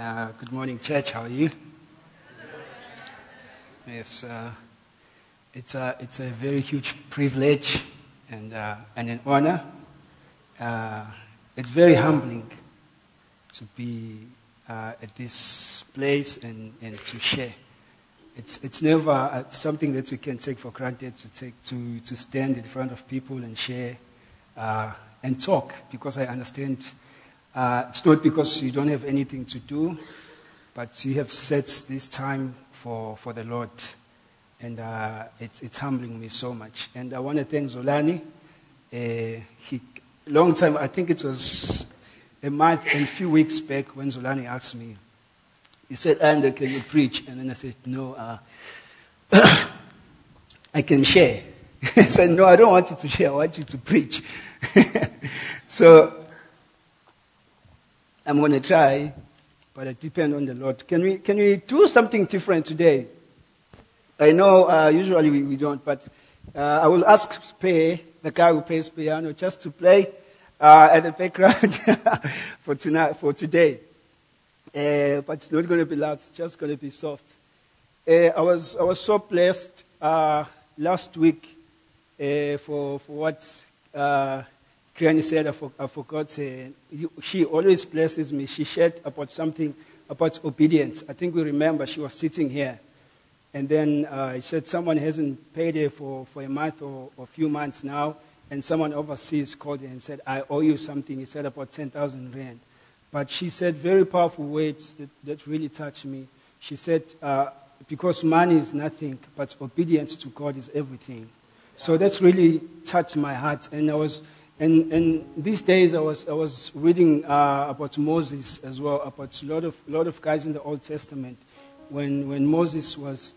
Uh, good morning, church. How are you? Yes, uh, it's, a, it's a very huge privilege and, uh, and an honor. Uh, it's very humbling to be uh, at this place and, and to share. It's, it's never uh, something that we can take for granted to, take, to, to stand in front of people and share and talk because I understand uh, it's not because you don't have anything to do, but you have set this time for, for the Lord. And uh, it's, it's humbling me so much. And I want to thank Zolani. Uh, he, long time, I think it was a month and a few weeks back when Zolani asked me, he said, Ayanda, can you preach? And then I said, no, uh, I can share. he said, no, I don't want you to share. I want you to preach. so I'm going to try, but it depend on the Lord. Can we, can we do something different today? I know uh, usually we, we, don't, but uh, I will ask Pay, the guy who plays piano, just to play uh, at the background for, tonight, for today. Uh, but it's not going to be loud, it's just going to be soft. Uh, I, was, I was so blessed uh, last week for, for what Granny said, I, for, I forgot, uh, she always blesses me. She shared about something about obedience. I think we remember she was sitting here. And then uh, she said someone hasn't paid her for, for a month or, or a few months now. And someone overseas called her and said, I owe you something. He said about 10,000 rand. But she said very powerful words that, that really touched me. She said, uh, because money is nothing, but obedience to God is everything. So that's really touched my heart. And I was and, and these days I was, I was reading uh, about Moses as well, about a lot of, lot of guys in the Old Testament. When, when Moses was,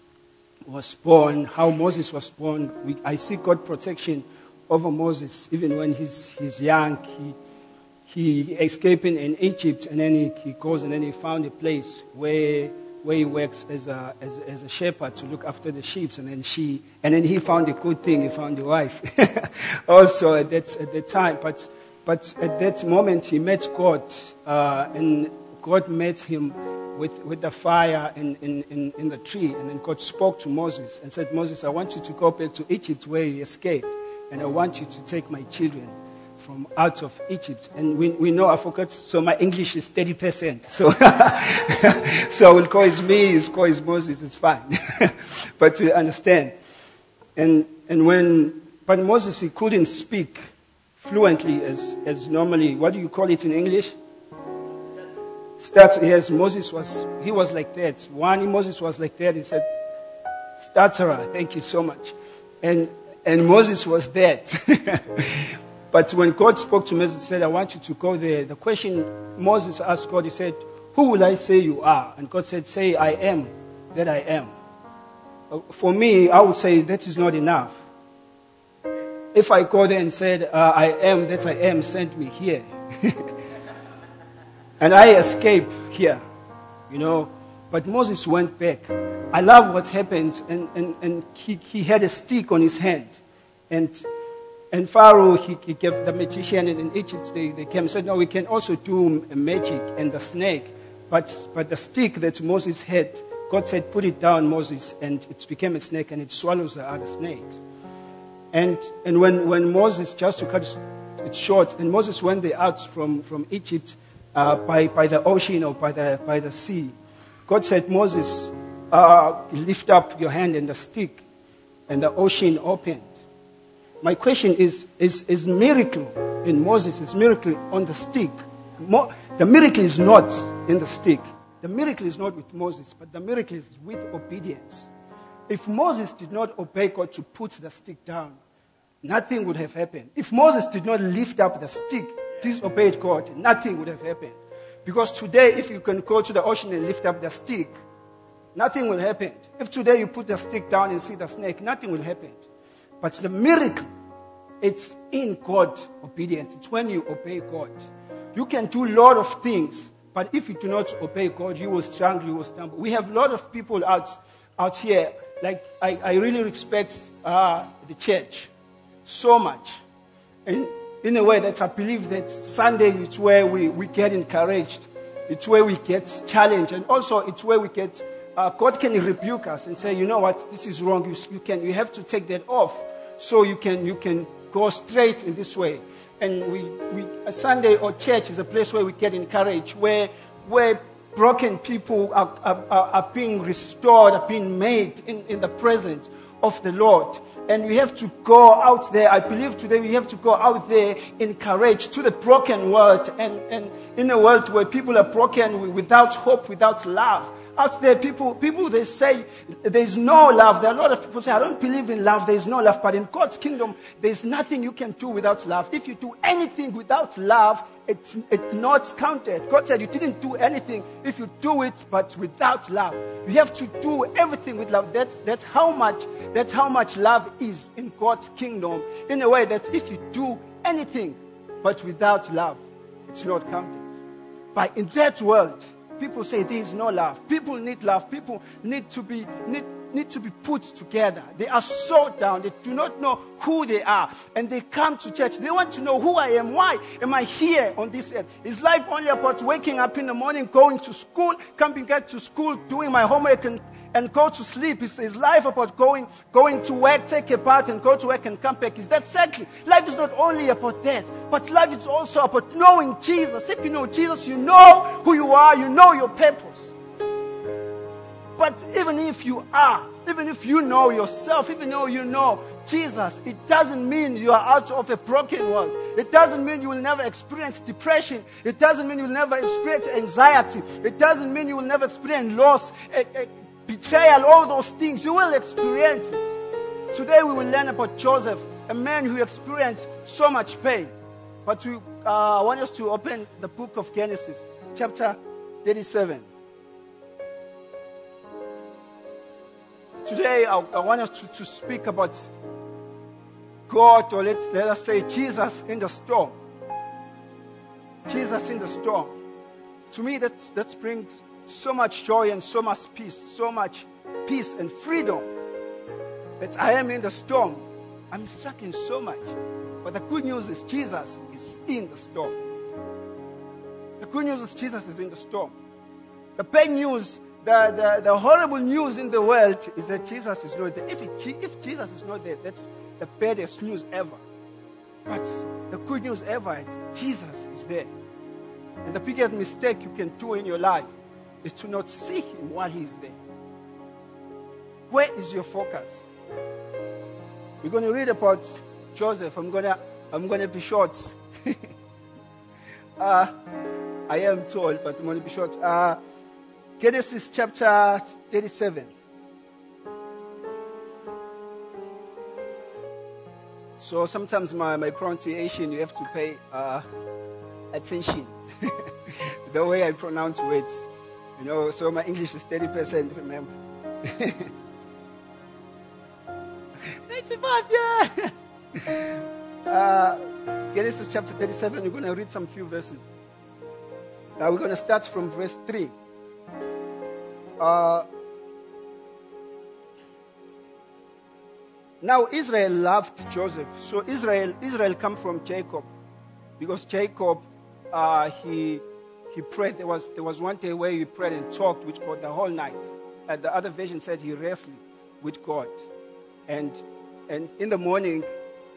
was born, how Moses was born, we, I see God protection over Moses, even when he's, he's young. He, he escaping in Egypt, and then he, he goes and then he found a place where where he works as a, as, as, a shepherd to look after the sheep. And then, she, and then he found a good thing, he found a wife. also at that, at that time. But, but at that moment, he met God, uh, and God met him with, with the fire in, in, in, in, the tree. And then God spoke to Moses and said, Moses, I want you to go back to Egypt where you escaped, and I want you to take my children from out of Egypt. And we, we know I forgot, so my English is 30%. So, so I will call it me, his call it Moses, it's fine. but to understand. And, and when, but Moses, he couldn't speak fluently as, as normally, what do you call it in English? Start, yes, Moses was, he was like that. One, Moses was like that. He said, stutterer, thank you so much. And, and Moses was that. But when God spoke to Moses, he said, I want you to go there. The question Moses asked God, he said, Who will I say you are? And God said, Say, I am that I am. Uh, for me, I would say that is not enough. If I go there and said, uh, I am that I am, sent me here. and I escape here, you know. But Moses went back. I love what happened. And, and, and he, he had a stick on his hand. And and Pharaoh, he, he gave the magician in Egypt, they, they came and said, No, we can also do magic and the snake. But, but the stick that Moses had, God said, Put it down, Moses, and it became a snake and it swallows the other snakes. And, and when, when Moses, just to cut it short, and Moses went there out from, from Egypt uh, by, by the ocean or by the, by the sea, God said, Moses, uh, lift up your hand and the stick, and the ocean opened my question is, is, is miracle in Moses, is miracle on the stick. Mo- the miracle is not in the stick. The miracle is not with Moses, but the miracle is with obedience. If Moses did not obey God to put the stick down, nothing would have happened. If Moses did not lift up the stick, disobeyed God, nothing would have happened. Because today, if you can go to the ocean and lift up the stick, nothing will happen. If today you put the stick down and see the snake, nothing will happen. But the miracle, it's in God obedience. It's when you obey God. You can do a lot of things, but if you do not obey God, you will struggle, you will stumble. We have a lot of people out, out here. Like, I, I really respect uh, the church so much. And in a way that I believe that Sunday is where we, we get encouraged. it's where we get challenged, and also it's where we get uh, God can rebuke us and say, you know what, this is wrong. You, you, can, you have to take that off so you can, you can go straight in this way. And we, we, a Sunday or church is a place where we get encouraged, where, where broken people are, are, are being restored, are being made in, in the presence of the Lord. And we have to go out there. I believe today we have to go out there in courage to the broken world and, and in a world where people are broken without hope, without love. Out there, people, people, they say there's no love. There are a lot of people say, I don't believe in love. There's no love. But in God's kingdom, there's nothing you can do without love. If you do anything without love, it's, it's not counted. God said you didn't do anything if you do it, but without love. You have to do everything with love. That's, that's how much, that's how much love is in God's kingdom. In a way that if you do anything, but without love, it's not counted. But in that world, People say there is no love. People need love. People need to be need, need to be put together. They are so down. They do not know who they are. And they come to church. They want to know who I am. Why am I here on this earth? Is life only about waking up in the morning, going to school, coming back to school, doing my homework and and go to sleep. Is, life about going, going to work, take a bath, and go to work and come back? Is that sadly? Life is not only about that, but life is also about knowing Jesus. If you know Jesus, you know who you are, you know your purpose. But even if you are, even if you know yourself, even though you know Jesus, it doesn't mean you are out of a broken world. It doesn't mean you will never experience depression. It doesn't mean you will never experience anxiety. It doesn't mean you will never experience loss, eh, eh, betrayal, all those things. You will experience it. Today we will learn about Joseph, a man who experienced so much pain. But we, uh, I want us to open the book of Genesis, chapter 37. Today I, I want us to, to speak about God, or let, let us say Jesus in the storm. Jesus in the storm. To me, that, that brings so much joy and so much peace, so much peace and freedom But I am in the storm. I'm struggling so much. But the good news is Jesus is in the storm. The good news is Jesus is in the storm. The bad news, the, the, the horrible news in the world is that Jesus is not there. If, it, if Jesus is not there, that's the baddest news ever. But the good news ever is Jesus is there. And the biggest mistake you can do in your life is to not see him while he's there. Where is your focus? We're going to read about Joseph. I'm going to, I'm going to be short. uh, I am told, but I'm going to be short. Uh, Genesis chapter 37. So sometimes my, my pronunciation, you have to pay uh, attention. the way I pronounce words. You know, so my English is 30%, remember. 95, years! Uh, Genesis chapter 37, we're going to read some few verses. Uh, we're going to start from verse 3. Uh, now Israel loved Joseph. So Israel, Israel come from Jacob. Because Jacob, uh, he he prayed. There was, there was one day where he prayed and talked with God the whole night. And the other version said he wrestled with God. And, and in the morning,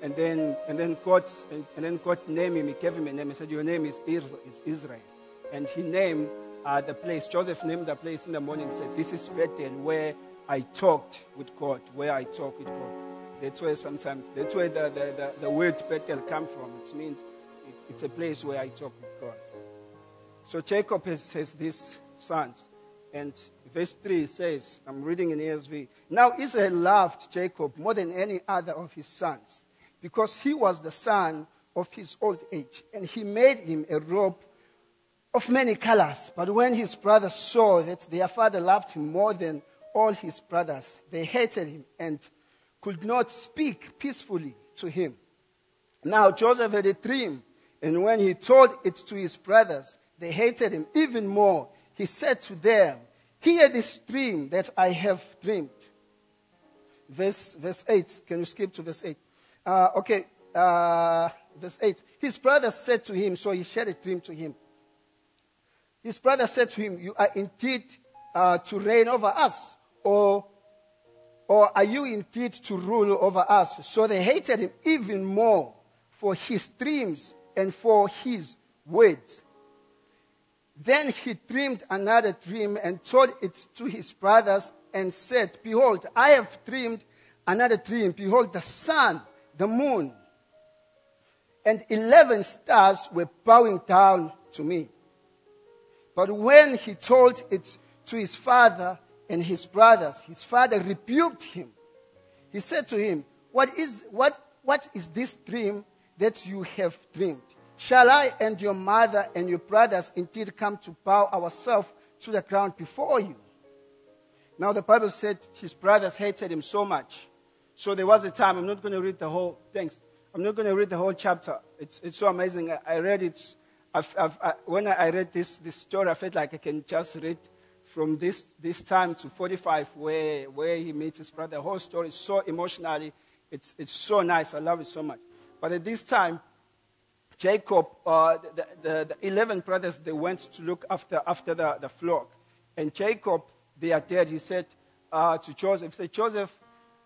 and then, and then God, and, and then God named him. He gave him a name. He said, "Your name is Israel." And he named uh, the place. Joseph named the place in the morning. Said, "This is Bethel, where I talked with God. Where I talked with God." That's where sometimes that's where the, the, the, the word Bethel comes from. It means it, it's a place where I talk. So Jacob has, has these sons. And verse 3 says, I'm reading in ESV. Now Israel loved Jacob more than any other of his sons, because he was the son of his old age. And he made him a robe of many colors. But when his brothers saw that their father loved him more than all his brothers, they hated him and could not speak peacefully to him. Now Joseph had a dream, and when he told it to his brothers, they hated him even more. He said to them, Hear this dream that I have dreamed. Verse, verse 8. Can you skip to verse 8? Uh, okay, uh, verse 8. His brothers said to him, so he shared a dream to him. his brother said to him, You are indeed uh, to reign over us, or, or are you indeed to rule over us? So they hated him even more for his dreams and for his words. Then he dreamed another dream and told it to his brothers and said, Behold, I have dreamed another dream. Behold, the sun, the moon, and 11 stars were bowing down to me. But when he told it to his father and his brothers, his father rebuked him. He said to him, What is, what, what is this dream that you have dreamed? Shall I and your mother and your brothers indeed come to bow ourselves to the ground before you? Now, the Bible said his brothers hated him so much. So there was a time, I'm not going to read the whole, thanks. I'm not going to read the whole chapter. It's, it's so amazing. I, I read it. I've, I've, I, when I read this, this story, I felt like I can just read from this, this time to 45 where, where he meets his brother. The whole story is so emotionally, it's, it's so nice. I love it so much. But at this time, Jacob, uh, the, the, the, 11 brothers, they went to look after, after the, the flock. And Jacob, they are dead. He said uh, to Joseph, he said, Joseph,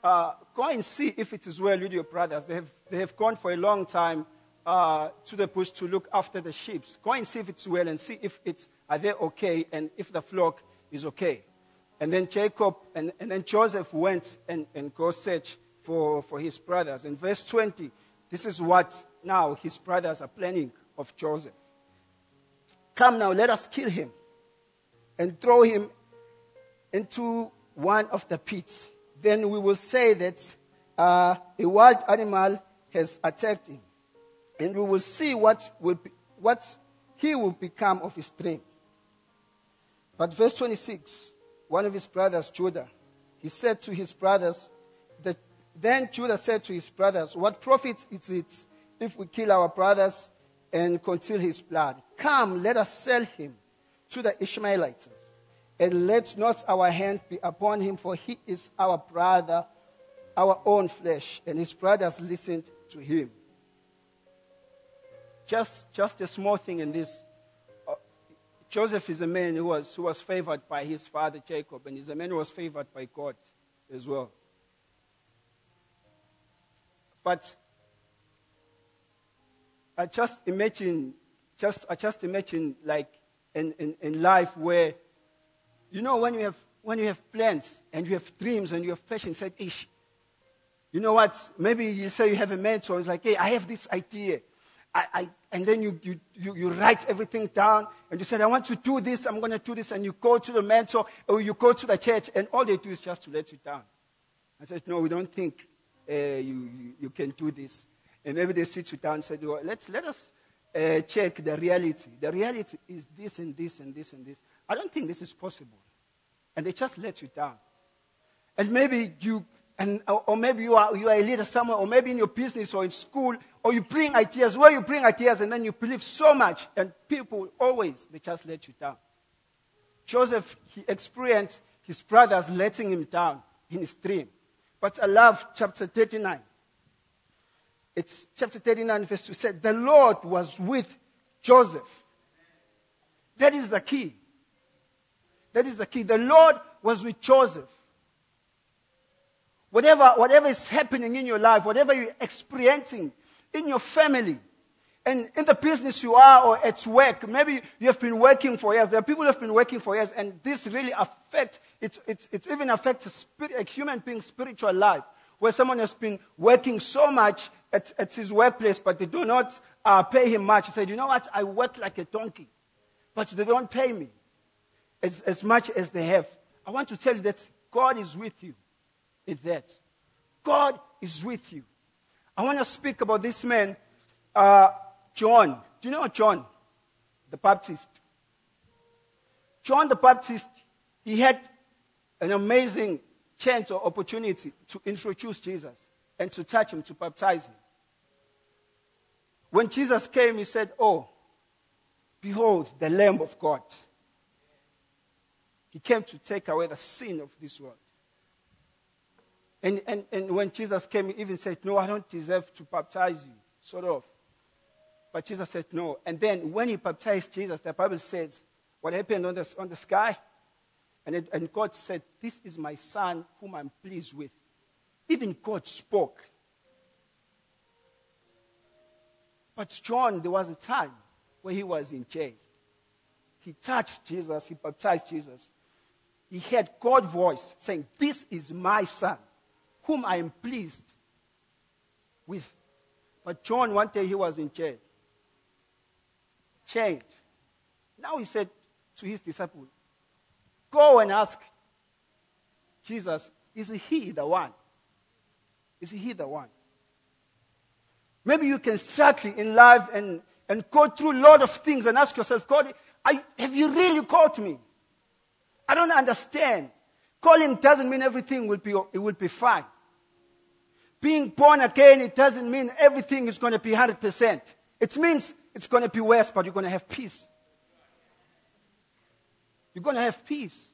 uh, go and see if it is well with your brothers. They have, they have gone for a long time uh, to the bush to look after the sheep. Go and see if it's well and see if it's, are they okay and if the flock is okay. And then Jacob and, and then Joseph went and, and go search for, for his brothers. In verse 20, this is what now his brothers are planning of Joseph. Come now, let us kill him and throw him into one of the pits. Then we will say that uh, a wild animal has attacked him. And we will see what, will be, what he will become of his dream. But verse 26, one of his brothers, Judah, he said to his brothers, then Judah said to his brothers, What profit is it if we kill our brothers and conceal his blood? Come, let us sell him to the Ishmaelites, and let not our hand be upon him, for he is our brother, our own flesh. And his brothers listened to him. Just, just a small thing in this uh, Joseph is a man who was, who was favored by his father Jacob, and he's a man who was favored by God as well. But I just imagine, just, I just imagine like in, in, in life where, you know, when you have, when you have plans and you have dreams and you have passion, say, ish, you know what? Maybe you say you have a mentor. It's like, hey, I have this idea. I, I, and then you, you, you, you, write everything down and you said, I want to do this, I'm going to do this. And you go to the mentor or you go to the church and all they do is just to let you down. I said, No, we don't think uh, you, you, can do this. And maybe they sit you down and say, well, let's, let us uh, check the reality. The reality is this and this and this and this. I don't think this is possible. And they just let you down. And maybe you and, or maybe you are, you are a leader somewhere, or maybe in your business or in school, or you bring ideas, where you bring ideas and then you believe so much, and people always, they just let you down. Joseph, he experienced his brothers letting him down in his dream. But I love chapter 39. It's chapter 39, verse 2 said, The Lord was with Joseph. That is the key. That is the key. The Lord was with Joseph. Whatever, whatever is happening in your life, whatever you're experiencing in your family, and in the business you are or at work, maybe you have been working for years. There are people who have been working for years, and this really affects, it, it, it even affects a, spirit, a human being's spiritual life, where someone has been working so much at, at his workplace, but they do not uh, pay him much. He said, You know what? I work like a donkey, but they don't pay me as, as much as they have. I want to tell you that God is with you is that God is with you. I want to speak about this man, uh, John. Do you know John the Baptist? John the Baptist, he had an amazing chance or opportunity to introduce Jesus and to touch him, to baptize him. When Jesus came, he said, Oh, behold, the Lamb of God. He came to take away the sin of this world. And, and, and when Jesus came, he even said, No, I don't deserve to baptize you, sort of. But Jesus said, No. And then when he baptized Jesus, the Bible says, what happened on the, on the sky. And, it, and God said, This is my son whom I'm pleased with. Even God spoke. But John, there was a time where he was in jail. He touched Jesus, he baptized Jesus. He heard God's voice saying, This is my son, whom I am pleased with. But John, one day he was in jail, chained. Now he said to his disciples, Go and ask Jesus, is he the one? Is he the one? Maybe you can struggle in life and, and go through a lot of things and ask yourself, God, have you really called me? I don't understand. Calling doesn't mean everything will be, it will be fine. Being born again, it doesn't mean everything is going to be 100%. It means it's going to be worse, but you're going to have peace. You're going to have peace.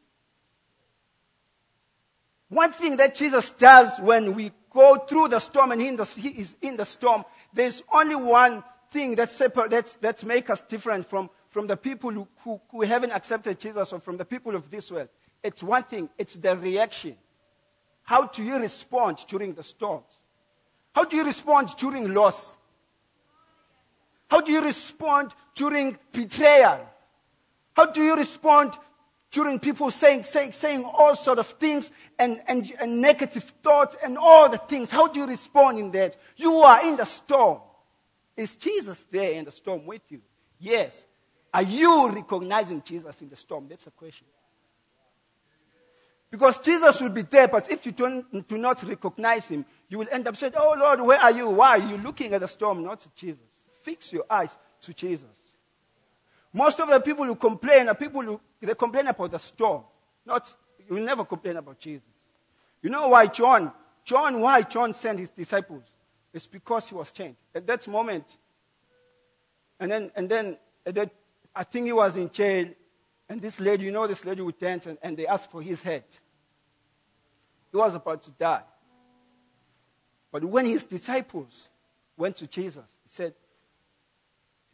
One thing that Jesus does when we go through the storm and he is in the storm, there's only one thing that separates, that's, that's make us different from, from the people who, who, who haven't accepted Jesus or from the people of this world. It's one thing, it's the reaction. How do you respond during the storms? How do you respond during loss? How do you respond during betrayal? How do you respond during people saying, saying, saying all sort of things and, and, and negative thoughts and all the things? How do you respond in that? You are in the storm. Is Jesus there in the storm with you? Yes. Are you recognizing Jesus in the storm? That's the question. Because Jesus will be there, but if you don't, do not recognize him, you will end up saying, Oh Lord, where are you? Why are you looking at the storm, not Jesus? Fix your eyes to Jesus. Most of the people who complain are people who they complain about the storm. Not you will never complain about Jesus. You know why John, John, why John sent his disciples? It's because he was chained. At that moment, and then and then that I think he was in jail, and this lady, you know this lady with tents, and, and they asked for his head. He was about to die. But when his disciples went to Jesus, he said,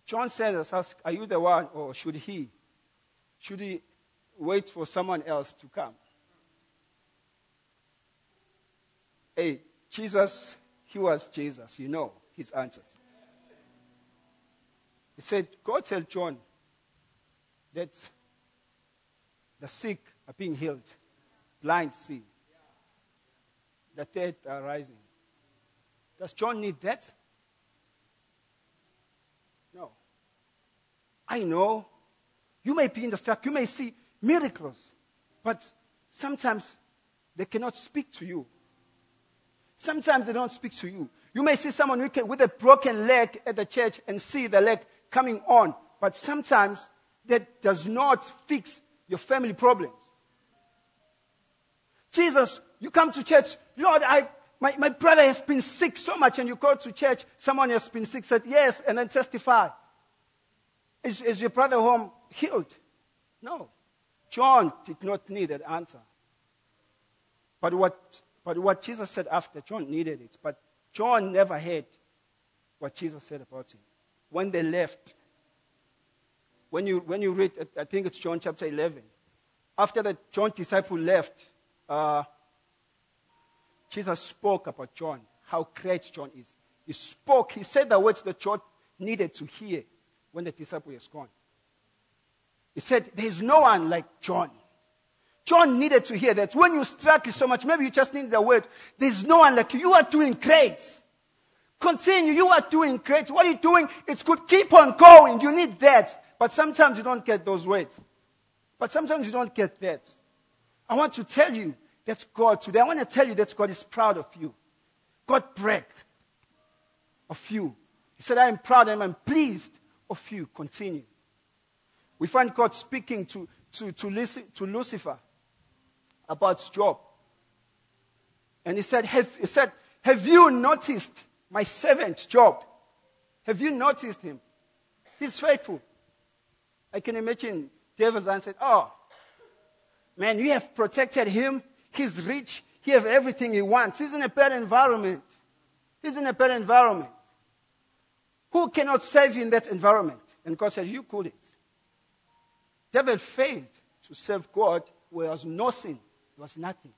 John said us, ask, Are you the one, or should he? Should he wait for someone else to come? Hey, Jesus, he was Jesus, you know his answers. He said, Go tell John that the sick are being healed, blind see, the dead are rising. Does John need that? No. I know. You may be in the struck, you may see miracles, but sometimes they cannot speak to you. Sometimes they don't speak to you. You may see someone with a broken leg at the church and see the leg coming on, but sometimes that does not fix your family problems. Jesus, you come to church, Lord, I, my, my brother has been sick so much, and you go to church, someone has been sick, said yes, and then testify. Is, is your brother home healed? No. John did not need that answer. But what, but what Jesus said after, John needed it. But John never heard what Jesus said about him. When they left, when you, when you read, I think it's John chapter 11, after the John disciple left, uh, Jesus spoke about John, how great John is. He spoke, he said the words that John needed to hear when the disciple was gone. He said, There's no one like John. John needed to hear that. When you struggle so much, maybe you just need the word, There's no one like you. You are doing great. Continue. You are doing great. What are you doing? It's good. Keep on going. You need that. But sometimes you don't get those words. But sometimes you don't get that. I want to tell you, that God today. I want to tell you that God is proud of you. God brag of you. He said, I am proud and I'm pleased of you. Continue. We find God speaking to, to, to, Lucifer about Job. And he said, have, he said, Have you noticed my servant Job? Have you noticed him? He's faithful. I can imagine David's answer, Oh, ah, man, you have protected him He's rich. He has everything he wants. He's in a bad environment. He's in a bad environment. Who cannot save in that environment? And God said, You couldn't. Devil failed to serve God where there was no sin. There was nothing.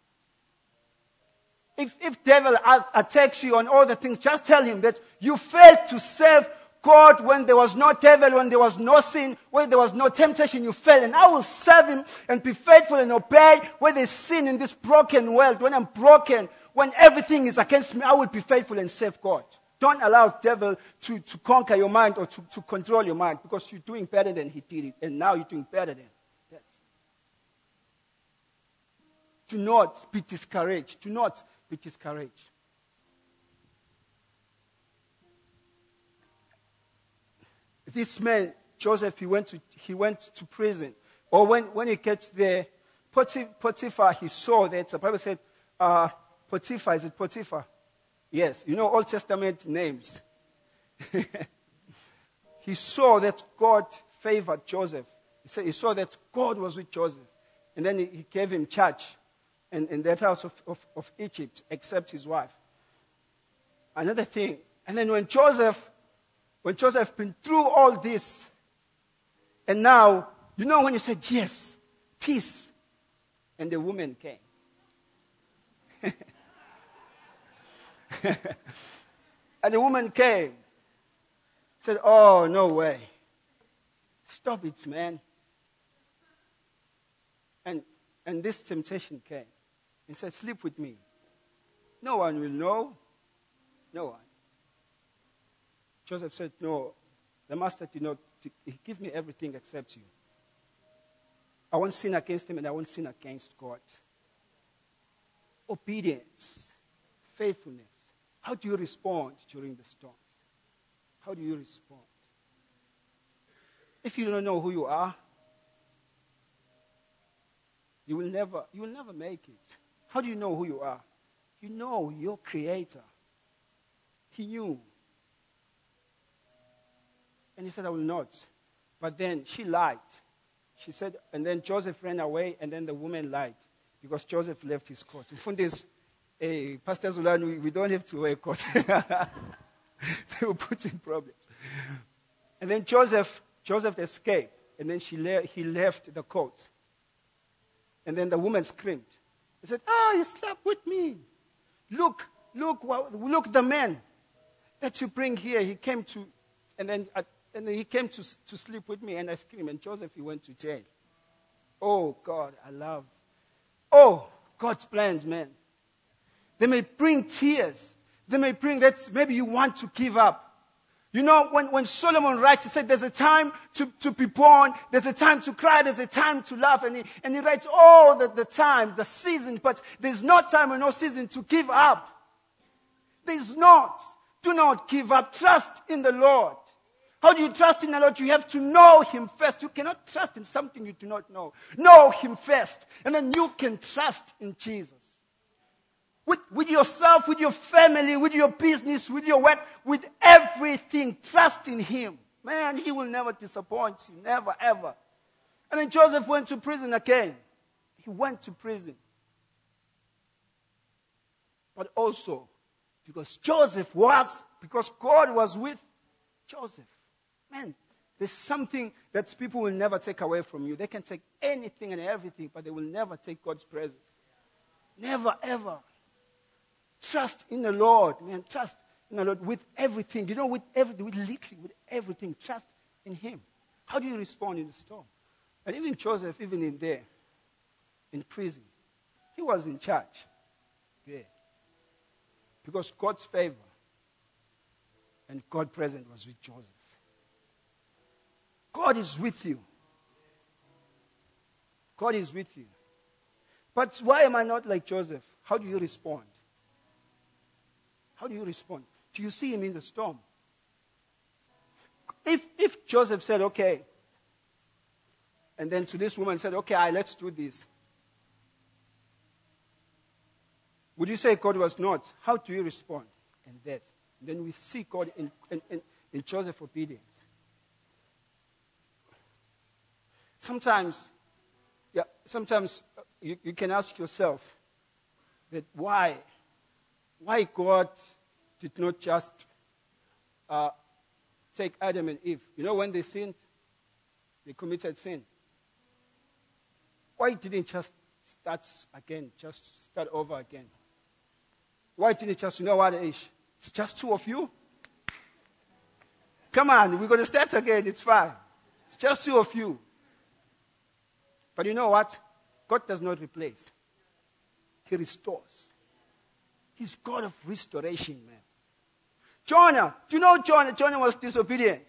If, if devil attacks you on all the things, just tell him that you failed to serve God when there was no devil, when there was no sin, when there was no temptation, you failed. And I will serve him and be faithful and obey where there's sin in this broken world. When I'm broken, when everything is against me, I will be faithful and serve God. Don't allow devil to, to conquer your mind or to, to control your mind because you're doing better than he did it. And now you're doing better than that. Do not be discouraged. Do not be discouraged. This man, Joseph, he went to, he went to prison. Or when, when he gets there, Potiphar, he saw that. The Bible said, uh, Potiphar, is it Potiphar? Yes, you know Old Testament names. he saw that God favored Joseph. He, said, he saw that God was with Joseph. And then he, gave him charge in, in that house of, of, of Egypt, except his wife. Another thing. And then when Joseph when Joseph been through all this, and now, you know when you said, yes, peace, and the woman came. and the woman came. Said, oh, no way. Stop it, man. And, and this temptation came and said, sleep with me. No one will know. No one. Joseph said, No, the master did not give me everything except you. I won't sin against him and I won't sin against God. Obedience, faithfulness. How do you respond during the storms? How do you respond? If you don't know who you are, you will never, you will never make it. How do you know who you are? You know your creator. He knew and he said, I will not. But then she lied. She said, and then Joseph ran away, and then the woman lied because Joseph left his coat. In front this, hey, Pastor Zulan, we, we don't have to wear coat. they will put in problems. And then Joseph, Joseph escaped, and then she le- he left the coat. And then the woman screamed. He said, Oh, you slept with me. Look, look, look, the man that you bring here, he came to, and then at, and he came to, to sleep with me, and I screamed. And Joseph, he went to jail. Oh, God, I love. Oh, God's plans, man. They may bring tears. They may bring that maybe you want to give up. You know, when, when Solomon writes, he said there's a time to, to be born, there's a time to cry, there's a time to laugh, and he, and he writes all the, the time, the season, but there's no time or no season to give up. There's not. Do not give up. Trust in the Lord. How do you trust in the Lord? You have to know Him first. You cannot trust in something you do not know. Know Him first. And then you can trust in Jesus. With, with yourself, with your family, with your business, with your work, with everything, trust in Him. Man, He will never disappoint you. Never, ever. And then Joseph went to prison again. He went to prison. But also, because Joseph was, because God was with Joseph. Man, there's something that people will never take away from you. They can take anything and everything, but they will never take God's presence. Never, ever. Trust in the Lord, man. Trust in the Lord with everything. You know, with everything, with literally, with everything. Trust in Him. How do you respond in the storm? And even Joseph, even in there, in prison, he was in charge. Yeah. Because God's favor and God's presence was with Joseph. God is with you. God is with you. But why am I not like Joseph? How do you respond? How do you respond? Do you see him in the storm? If, if Joseph said, okay, and then to this woman said, okay, let's do this. Would you say God was not? How do you respond And that? then we see God in, in, in, in Joseph's obedience. Sometimes, yeah, sometimes uh, you, you can ask yourself that why, why God did not just uh, take Adam and Eve. You know, when they sinned, they committed sin. why didn't just start again, just start over again? Why didn't just, you know what, Ish? It's just two of you. Come on, we're going to start again. It's fine. It's just two of you. But you know what? God does not replace, He restores. He's God of restoration, man. Jonah, do you know Jonah? Jonah was disobedient.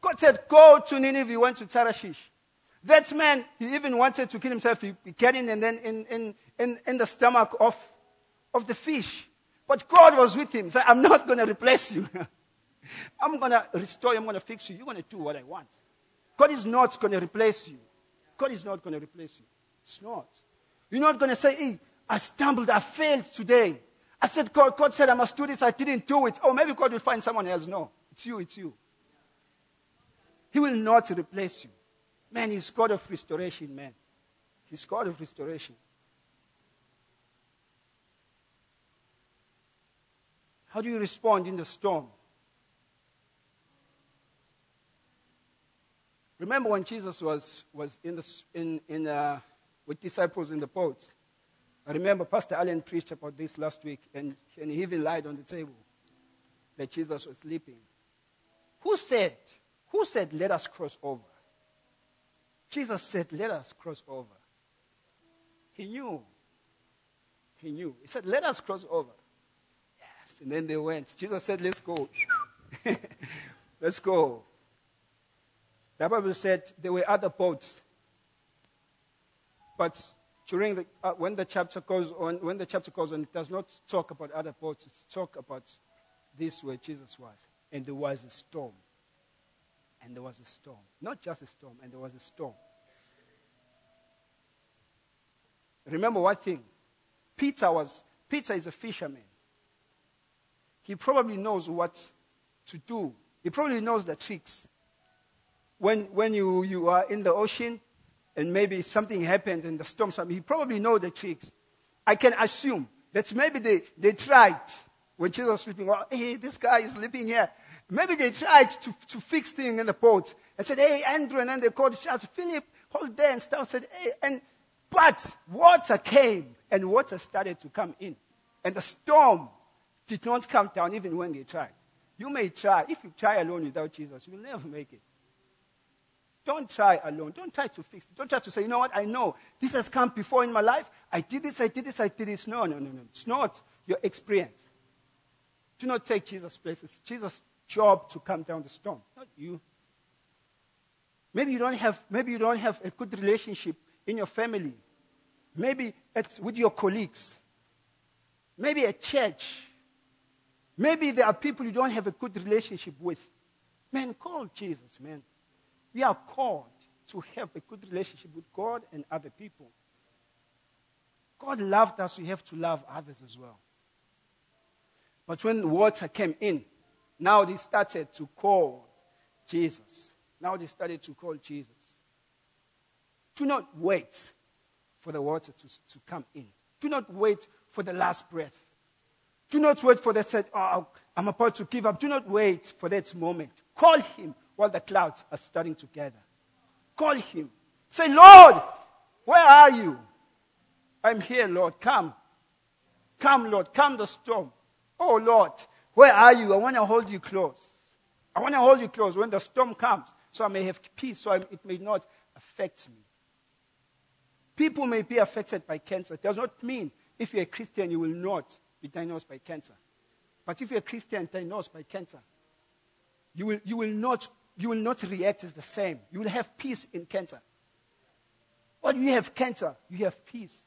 God said, Go to Nineveh. He went to Tarshish. That man, he even wanted to kill himself. He get in and then in, in, in, in the stomach of, of the fish. But God was with him. He said, I'm not going to replace you. I'm going to restore you. I'm going to fix you. You're going to do what I want. God is not going to replace you. God is not going to replace you. It's not. You're not going to say, hey, I stumbled, I failed today. I said, God, God said I must do this, I didn't do it. Oh, maybe God will find someone else. No, it's you, it's you. He will not replace you. Man, He's God of restoration, man. He's God of restoration. How do you respond in the storm? Remember when Jesus was, was in the, in, in, uh, with disciples in the boat? I remember Pastor Allen preached about this last week, and, and he even lied on the table that Jesus was sleeping. Who said, who said, let us cross over? Jesus said, let us cross over. He knew. He knew. He said, let us cross over. Yes. And then they went. Jesus said, let's go. let's go. The Bible said there were other boats. But during the, uh, when the chapter goes on, when the chapter goes on, it does not talk about other boats. It talks about this where Jesus was. And there was a storm. And there was a storm. Not just a storm, and there was a storm. Remember one thing. Peter was, Peter is a fisherman. He probably knows what to do. He probably knows the tricks. When, when you, you are in the ocean and maybe something happened and the storm, he probably know the tricks. I can assume that maybe they, they tried when Jesus was sleeping. Oh, hey, this guy is sleeping here. Maybe they tried to, to fix things in the boat and said, hey, Andrew, and then they called shout, Philip, hold there and stuff. Said, hey, and but water came and water started to come in. And the storm did not come down even when they tried. You may try. If you try alone without Jesus, you will never make it. Don't try alone. Don't try to fix it. Don't try to say, you know what, I know this has come before in my life. I did this, I did this, I did this. No, no, no, no. It's not your experience. Do not take Jesus' place. It's Jesus' job to come down the storm, not you. Maybe you don't have, maybe you don't have a good relationship in your family. Maybe it's with your colleagues. Maybe a church. Maybe there are people you don't have a good relationship with. Man, call Jesus, man. We are called to have a good relationship with God and other people. God loved us, we have to love others as well. But when water came in, now they started to call Jesus. Now they started to call Jesus. Do not wait for the water to, to come in. Do not wait for the last breath. Do not wait for that, said, oh, I'm about to give up. Do not wait for that moment. Call him while the clouds are starting together. Call him. Say, Lord, where are you? I'm here, Lord. Come. Come, Lord. Come the storm. Oh, Lord, where are you? I want to hold you close. I want to hold you close when the storm comes so I may have peace, so it may not affect me. People may be affected by cancer. It does not mean if you're a Christian, you will not be diagnosed by cancer. But if you're a Christian diagnosed by cancer, you will, you will not you will not react as the same. You will have peace in cancer. When you have cancer, you have peace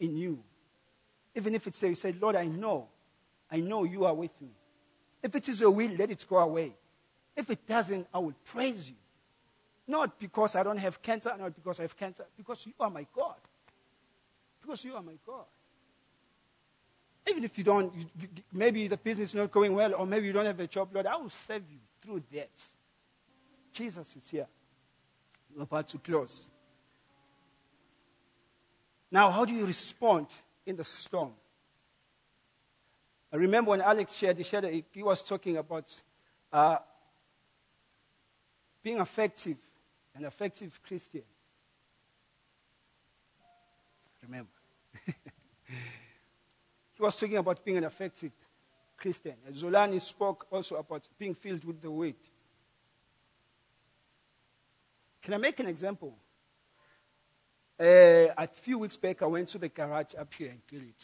in you. Even if it's there, you say, Lord, I know. I know you are with me. If it is your will, let it go away. If it doesn't, I will praise you. Not because I don't have cancer, not because I have cancer, because you are my God. Because you are my God. Even if you don't, you, you, maybe the business is not going well, or maybe you don't have a job, Lord, I will serve you through that. Jesus is here. We're about to close. Now, how do you respond in the storm? I remember when Alex shared, he, shared, he was talking about uh, being effective, an effective Christian. Remember. he was talking about being an effective Christian. Zolani spoke also about being filled with the word. Can I make an example? Uh, a few weeks back, I went to the garage up here in Gilead.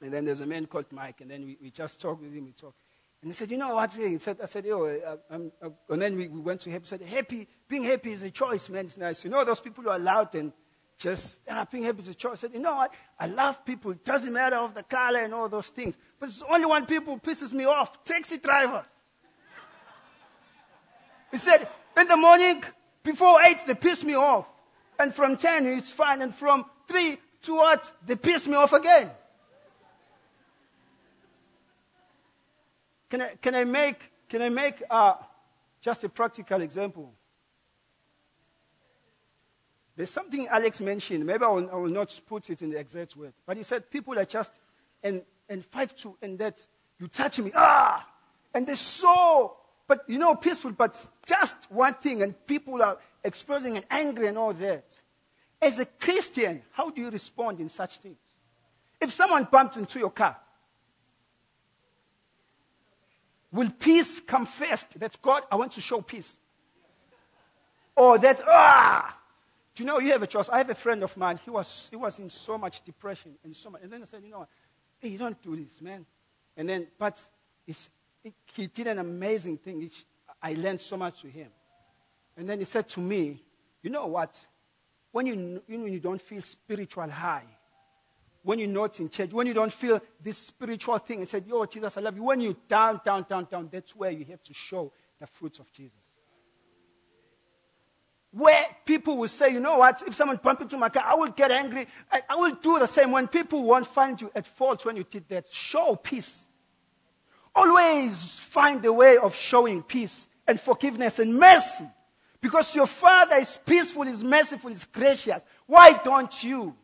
And then there's a man called Mike, and then we, we just talked with him. We talked. And he said, You know what? He said, I said, Yo, uh, I'm, uh, and then we, we went to him. He said, Happy, being happy is a choice, man. It's nice. You know, those people who are loud and just being happy is a choice. I said, You know what? I love people. It doesn't matter of the color and all those things. But it's only one people pisses me off taxi drivers. he said, In the morning, before 8, they piss me off. And from 10, it's fine. And from 3 to what? They piss me off again. Can I, can I make, can I make uh, just a practical example? There's something Alex mentioned. Maybe I will, I will, not put it in the exact word. But he said, people are just, and, and five two, and that, you touch me, ah! And they're so, but you know, peaceful, but just one thing, and people are expressing and angry and all that. As a Christian, how do you respond in such things? If someone bumps into your car, will peace come first? That God, I want to show peace. Or that, ah! Do you know you have a choice? I have a friend of mine, he was, he was in so much depression and so much. And then I said, you know what? Hey, you don't do this, man. And then, but it, he did an amazing thing. I learned so much to him. And then he said to me, You know what? When you, when you don't feel spiritual high, when you're not in church, when you don't feel this spiritual thing, and said, Yo, Jesus, I love you. When you're down, down, down, down, that's where you have to show the fruits of Jesus. Where people will say, you know what, if someone bump into my car, I will get angry. I, I will do the same. When people won't find you at fault when you did that, show peace. Always find a way of showing peace and forgiveness and mercy. Because your Father is peaceful, is merciful, is gracious. Why don't you?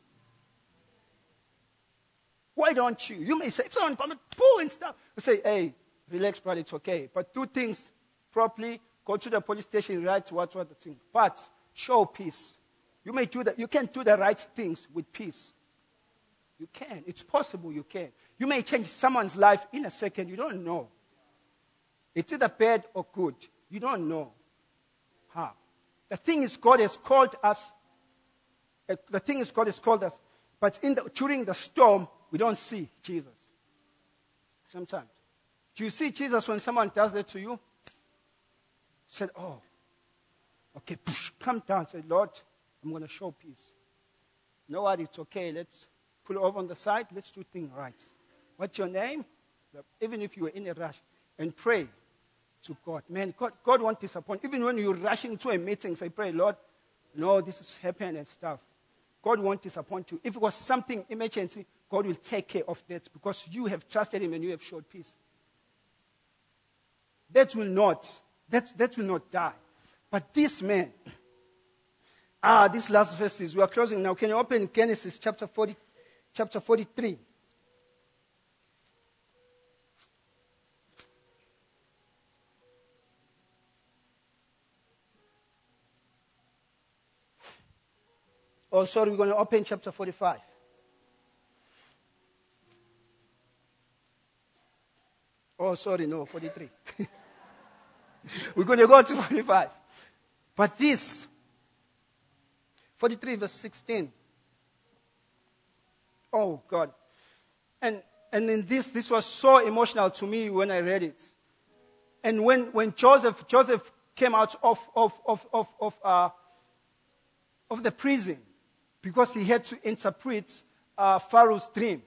Why don't you? You may say, if someone pull and stuff. You say, hey, relax, brother, it's okay. But do things properly. Go to the police station, write what, what the thing. But show peace. You may do that. You can do the right things with peace. You can. It's possible you can. You may change someone's life in a second. You don't know. It's either bad or good. You don't know how. The thing is, God has called us. Uh, the thing is, God has called us. But the, during the storm, we don't see Jesus. Sometimes. Do you see Jesus when someone does that to you? Said, Oh, okay, push, come down. Say, Lord, I'm going to show peace. No what? It's okay. Let's pull over on the side. Let's do things right. What's your name? Even if you are in a rush, and pray to God. Man, God, God won't disappoint. Even when you're rushing to a meeting, say, pray, Lord, no, this is happening and stuff. God won't disappoint you. If it was something emergency, God will take care of that because you have trusted Him and you have showed peace. That will not, that, that will not die. But this man, ah, these last verses, we are closing now. Can you open Genesis chapter 40, chapter 43? Oh, sorry, we're going to open chapter 45. Oh, sorry, no, 43. We're going to go to 45. But this, 43 verse 16. Oh, God. And, and in this, this was so emotional to me when I read it. And when, when Joseph, Joseph came out of, of, of, of, of, uh, of the prison because he had to interpret uh, Pharaoh's dream.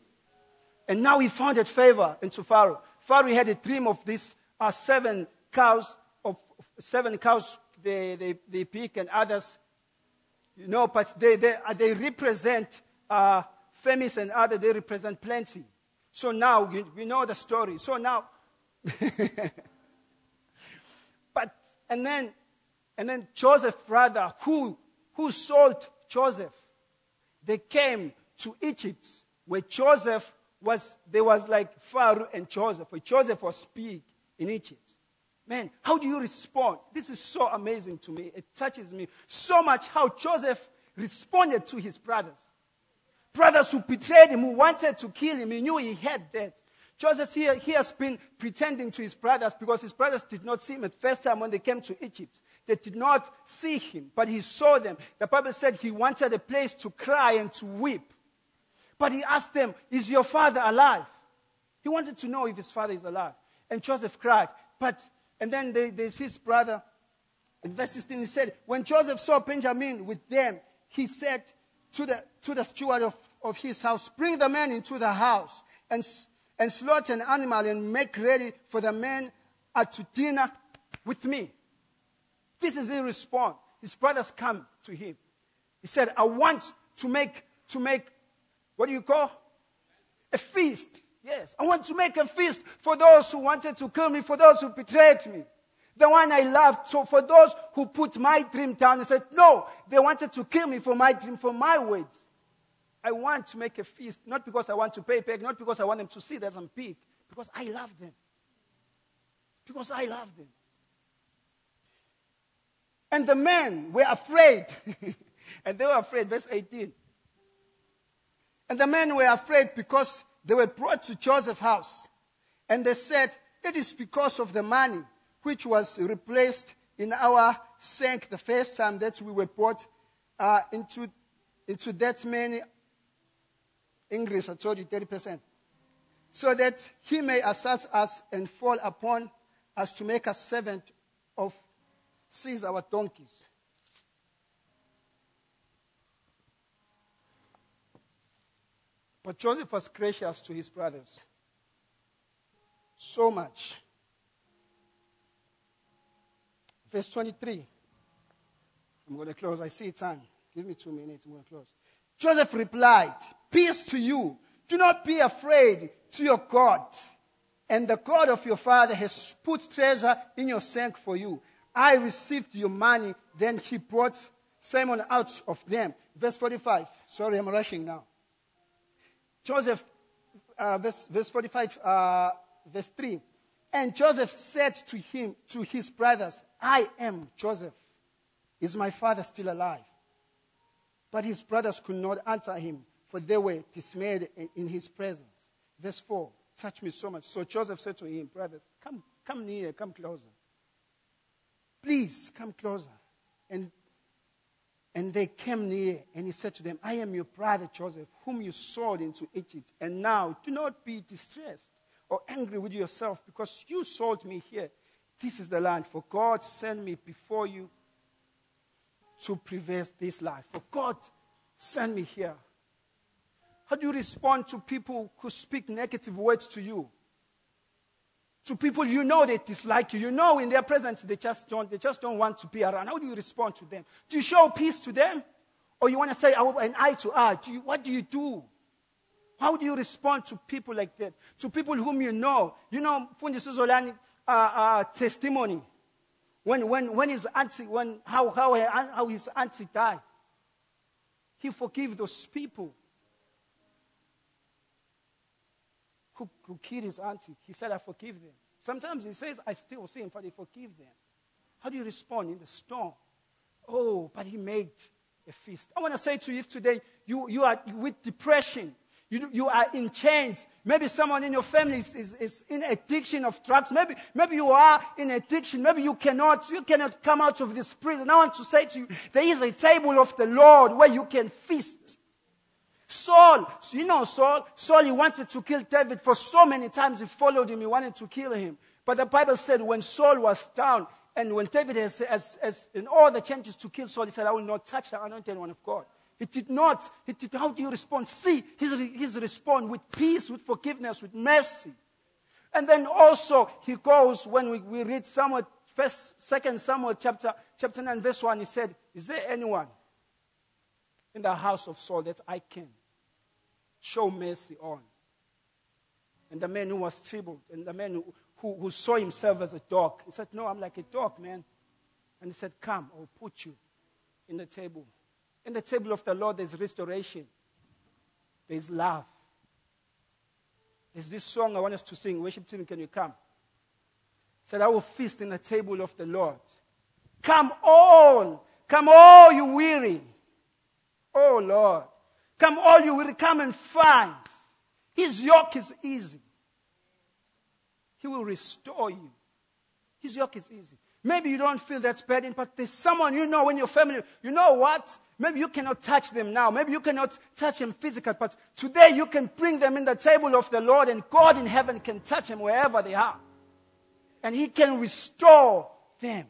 And now he found favor into Pharaoh. Pharaoh had a dream of these uh, seven cows, seven cows they, they, they pick and others, you know, but they, they, uh, they represent uh, and others, they represent plenty. So now you, we know the story. So now, but, and then, and then Joseph, rather, who, who sold Joseph? They came to Egypt where Joseph was, there was like Pharaoh and Joseph. For Joseph was big in Egypt. Man, how do you respond? This is so amazing to me. It touches me so much how Joseph responded to his brothers. brothers who betrayed him, who wanted to kill him. He knew he had that. Joseph here, he has been pretending to his brothers because his brothers did not see him at first time when they came to Egypt. They did not see him, but he saw them. The Bible said he wanted a place to cry and to weep. But he asked them, Is your father alive? He wanted to know if his father is alive. And Joseph cried. But, and then there's his brother. In verse 16, he said, When Joseph saw Benjamin with them, he said to the, to the steward of, of his house, Bring the man into the house and, and slaughter an animal and make ready for the man at to dinner with me. This is his response. His brothers come to him. He said, I want to make, to make, what do you call? A feast Yes, I want to make a feast for those who wanted to kill me, for those who betrayed me. The one I loved. So for those who put my dream down and said, no, they wanted to kill me for my dream, for my words. I want to make a feast, not because I want to pay back, not because I want them to see that I'm big, because I love them. Because I love them. And the men were afraid. and they were afraid, verse 18. And the men were afraid because they were brought to Joseph's house, and they said, It is because of the money which was replaced in our sank the first time that we were brought uh, into, into that many. English, I told you 30%. So that he may assault us and fall upon us to make us servant of seize our donkeys. But Joseph was gracious to his brothers. So much. Verse 23. I'm going to close. I see time. Give me two minutes. I'm going to close. Joseph replied, Peace to you. Do not be afraid to your God. And the God of your father has put treasure in your sack for you. I received your money. Then he brought Simeon out of them. Verse 45. Sorry, I'm rushing now. Joseph, uh, verse, verse 45, uh, verse 3. And Joseph said to him, to his brothers, I am Joseph. Is my father still alive? But his brothers could not answer him, for they were dismayed in his presence. Verse 4 touched me so much. So Joseph said to him, Brothers, come, come near, come closer. Please come closer. And and they came near, and he said to them, I am your brother Joseph, whom you sold into Egypt. And now do not be distressed or angry with yourself because you sold me here. This is the land, for God sent me before you to prevent this life. For God sent me here. How do you respond to people who speak negative words to you? To people you know they dislike you. You know in their presence they just don't, they just don't want to be around. How do you respond to them? Do you show peace to them? Or you want to say an eye to eye? Do you, what do you do? How do you respond to people like that? To people whom you know. You know, Fundi Suzolani uh, uh, testimony. When, when, when his auntie, when, how, how, how his auntie died. He forgave those people who, who killed his auntie. He said, I forgive them. Sometimes he says, I still sin, but I forgive them. How do you respond in the storm? Oh, but he made a feast. I want to say to you if today, you, you are with depression. You, you are in chains. Maybe someone in your family is, is, is, in addiction of drugs. Maybe, maybe you are in addiction. Maybe you cannot, you cannot come out of this prison. I want to say to you, there is a table of the Lord where you can feast. Saul, you know Saul? Saul, he wanted to kill David for so many times. He followed him. He wanted to kill him. But the Bible said when Saul was down and when David has, has, has in all the chances to kill Saul, he said, I will not touch the anointed one of God. He did not. He did, how do you respond? See his, his response with peace, with forgiveness, with mercy. And then also he goes when we, we read first, second Samuel chapter, chapter 9, verse 1, he said, Is there anyone in the house of Saul that I can show mercy on. And the man who was troubled, and the man who, who, who, saw himself as a dog, he said, No, I'm like a dog, man. And he said, Come, I'll put you in the table. In the table of the Lord, there's restoration, there's love. There's this song I want us to sing. Worship team, can you come? said, I will feast in the table of the Lord. Come all, come all you weary Oh Lord, Come, all you will come and find. His yoke is easy. He will restore you. His yoke is easy. Maybe you don't feel that burden, but there's someone you know in your family. You know what? Maybe you cannot touch them now. Maybe you cannot touch them physically, but today you can bring them in the table of the Lord, and God in heaven can touch them wherever they are. And He can restore them.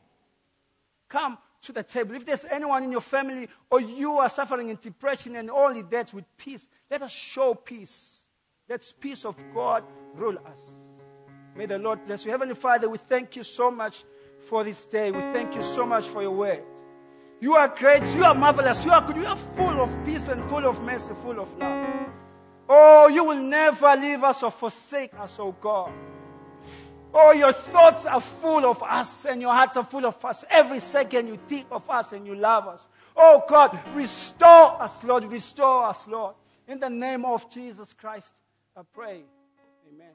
Come to the table. If there's anyone in your family or you are suffering in depression and only that with peace, let us show peace. Let peace of God rule us. May the Lord bless you. Heavenly Father, we thank you so much for this day. We thank you so much for your word. You are great. You are marvelous. You are good. You are full of peace and full of mercy, full of love. Oh, you will never leave us or forsake us, oh God. Oh, your thoughts are full of us and your hearts are full of us. Every second you think of us and you love us. Oh God, restore us, Lord. Restore us, Lord. In the name of Jesus Christ, I pray. Amen.